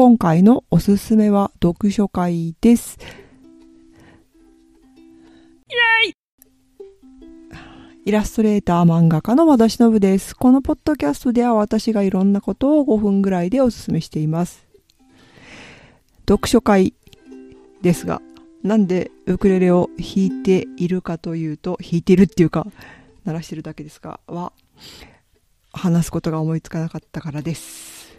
今回のおすすめは読書会です。イラストレーター漫画家の和田忍です。このポッドキャストでは私がいろんなことを5分ぐらいでおすすめしています。読書会ですが、なんでウクレレを弾いているかというと、弾いてるっていうか、鳴らしてるだけですが、は、話すことが思いつかなかったからです。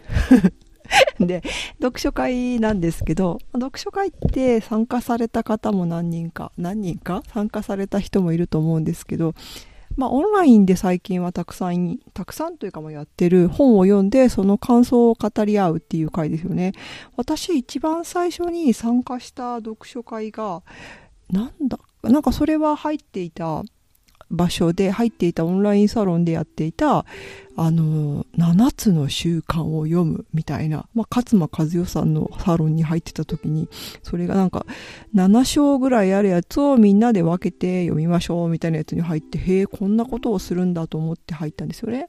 で、読書会なんですけど、読書会って参加された方も何人か、何人か参加された人もいると思うんですけど、まあ、オンラインで最近はたくさん、たくさんというかもやってる本を読んで、その感想を語り合うっていう回ですよね。私一番最初に参加した読書会が、なんだ、なんかそれは入っていた場所で入っていたオンラインサロンでやっていた、あの、7つの習慣を読むみたいな、まあ、勝間和代さんのサロンに入ってた時に、それがなんか、7章ぐらいあるやつをみんなで分けて読みましょうみたいなやつに入って、へえ、こんなことをするんだと思って入ったんですよね。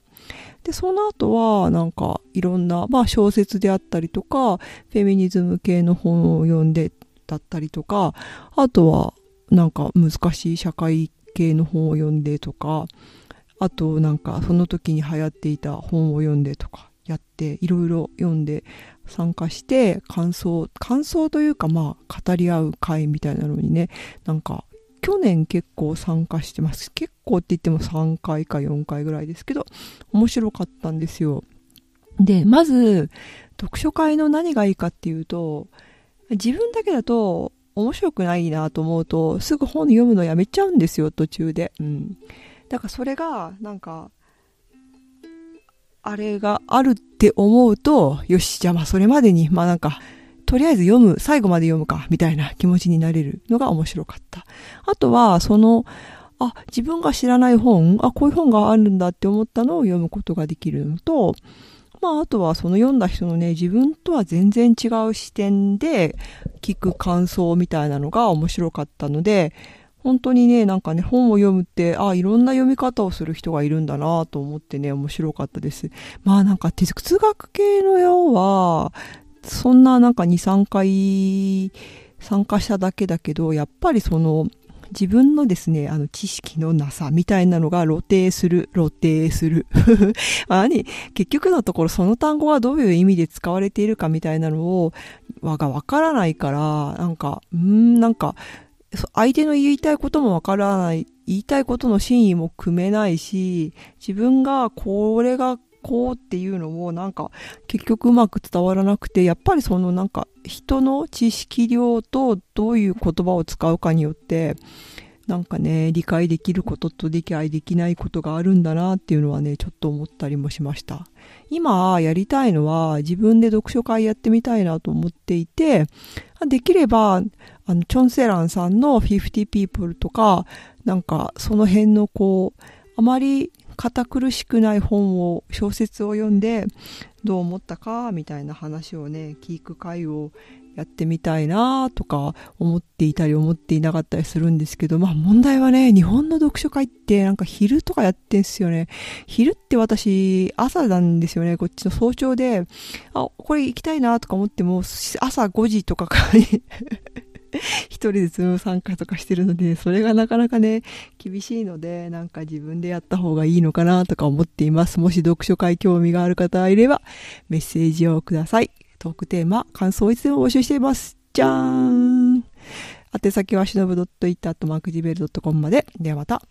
で、その後は、なんか、いろんな、まあ、小説であったりとか、フェミニズム系の本を読んでだったりとか、あとは、なんか難しい社会系の本を読んでとかあとなんかその時に流行っていた本を読んでとかやっていろいろ読んで参加して感想感想というかまあ語り合う会みたいなのにねなんか去年結構参加してます。結構って言っても3回か4回ぐらいですけど面白かったんですよ。でまず読書会の何がいいかっていうと自分だけだと面白くないなと思うと、すぐ本読むのやめちゃうんですよ、途中で。うん。だからそれが、なんか、あれがあるって思うと、よし、じゃあまあそれまでに、まあなんか、とりあえず読む、最後まで読むか、みたいな気持ちになれるのが面白かった。あとは、その、あ、自分が知らない本、あ、こういう本があるんだって思ったのを読むことができるのと、まあ、あとはその読んだ人のね、自分とは全然違う視点で聞く感想みたいなのが面白かったので、本当にね、なんかね、本を読むって、ああ、いろんな読み方をする人がいるんだなと思ってね、面白かったです。まあなんか哲学系のようは、そんななんか2、3回参加しただけだけど、やっぱりその、自分のですね、あの、知識のなさみたいなのが露呈する、露呈する。何結局のところその単語はどういう意味で使われているかみたいなのを、わがわからないから、なんか、うん、なんか、相手の言いたいこともわからない、言いたいことの真意も組めないし、自分がこれがこうっていうのもなんか結局うまく伝わらなくて、やっぱりそのなんか人の知識量とどういう言葉を使うかによって、なんかね、理解できることと理解できないことがあるんだなっていうのはね、ちょっと思ったりもしました。今やりたいのは自分で読書会やってみたいなと思っていて、できれば、あの、チョンセランさんの50 people とか、なんかその辺のこう、あまり堅苦しくない本を小説を読んでどう思ったかみたいな話をね聞く会をやってみたいなとか思っていたり思っていなかったりするんですけど、まあ問題はね、日本の読書会ってなんか昼とかやってんすよね。昼って私朝なんですよね、こっちの早朝で、あ、これ行きたいなとか思っても朝5時とかか 一人でズーム参加とかしてるので、それがなかなかね、厳しいので、なんか自分でやった方がいいのかなとか思っています。もし読書会興味がある方いれば、メッセージをください。トークテーマ、感想をいつでも募集しています。じゃーん宛先はしのぶ .it.macgmail.com まで。ではまた。